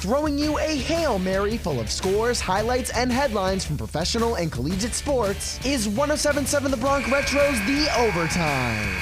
throwing you a Hail Mary full of scores, highlights, and headlines from professional and collegiate sports is 1077 The Bronx Retro's The Overtime.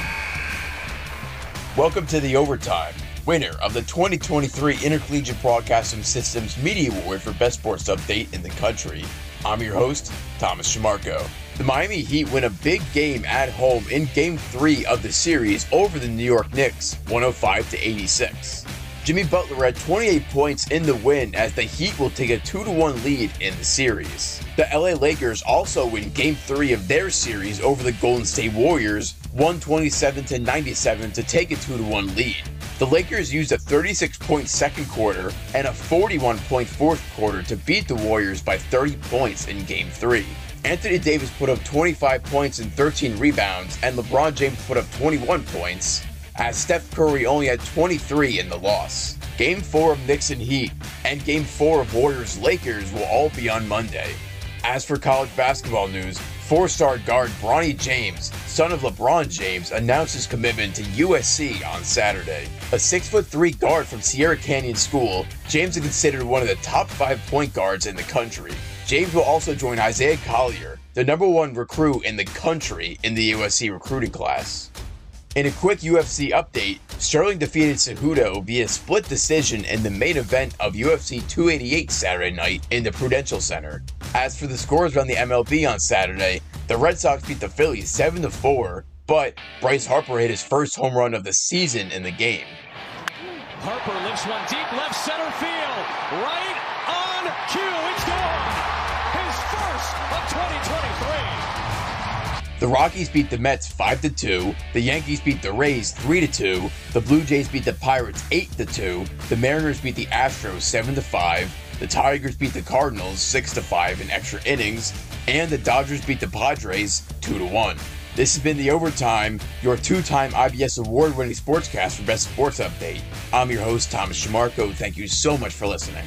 Welcome to The Overtime, winner of the 2023 Intercollegiate Broadcasting Systems Media Award for Best Sports Update in the country. I'm your host, Thomas Trimarco. The Miami Heat win a big game at home in Game 3 of the series over the New York Knicks, 105 to 86. Jimmy Butler had 28 points in the win as the Heat will take a 2-1 lead in the series. The LA Lakers also win Game 3 of their series over the Golden State Warriors, 127 to 97 to take a 2-1 lead. The Lakers used a 36 point second quarter and a 41 point fourth quarter to beat the Warriors by 30 points in Game 3. Anthony Davis put up 25 points and 13 rebounds, and LeBron James put up 21 points, as Steph Curry only had 23 in the loss. Game 4 of Knicks and Heat and Game 4 of Warriors Lakers will all be on Monday. As for college basketball news, four star guard Bronny James, son of LeBron James, announced his commitment to USC on Saturday. A 6'3 guard from Sierra Canyon School, James is considered one of the top five point guards in the country. James will also join Isaiah Collier, the number one recruit in the country in the USC recruiting class. In a quick UFC update, Sterling defeated Cejudo via split decision in the main event of UFC 288 Saturday night in the Prudential Center. As for the scores around the MLB on Saturday, the Red Sox beat the Phillies 7 4, but Bryce Harper hit his first home run of the season in the game. Harper lifts one deep left center field, right on cue. It's gone. His first of 2023. The Rockies beat the Mets 5 2. The Yankees beat the Rays 3 2. The Blue Jays beat the Pirates 8 2. The Mariners beat the Astros 7 5. The Tigers beat the Cardinals 6 5 in extra innings. And the Dodgers beat the Padres 2 1. This has been The Overtime, your two time IBS award winning sportscast for Best Sports Update. I'm your host, Thomas Trimarco. Thank you so much for listening.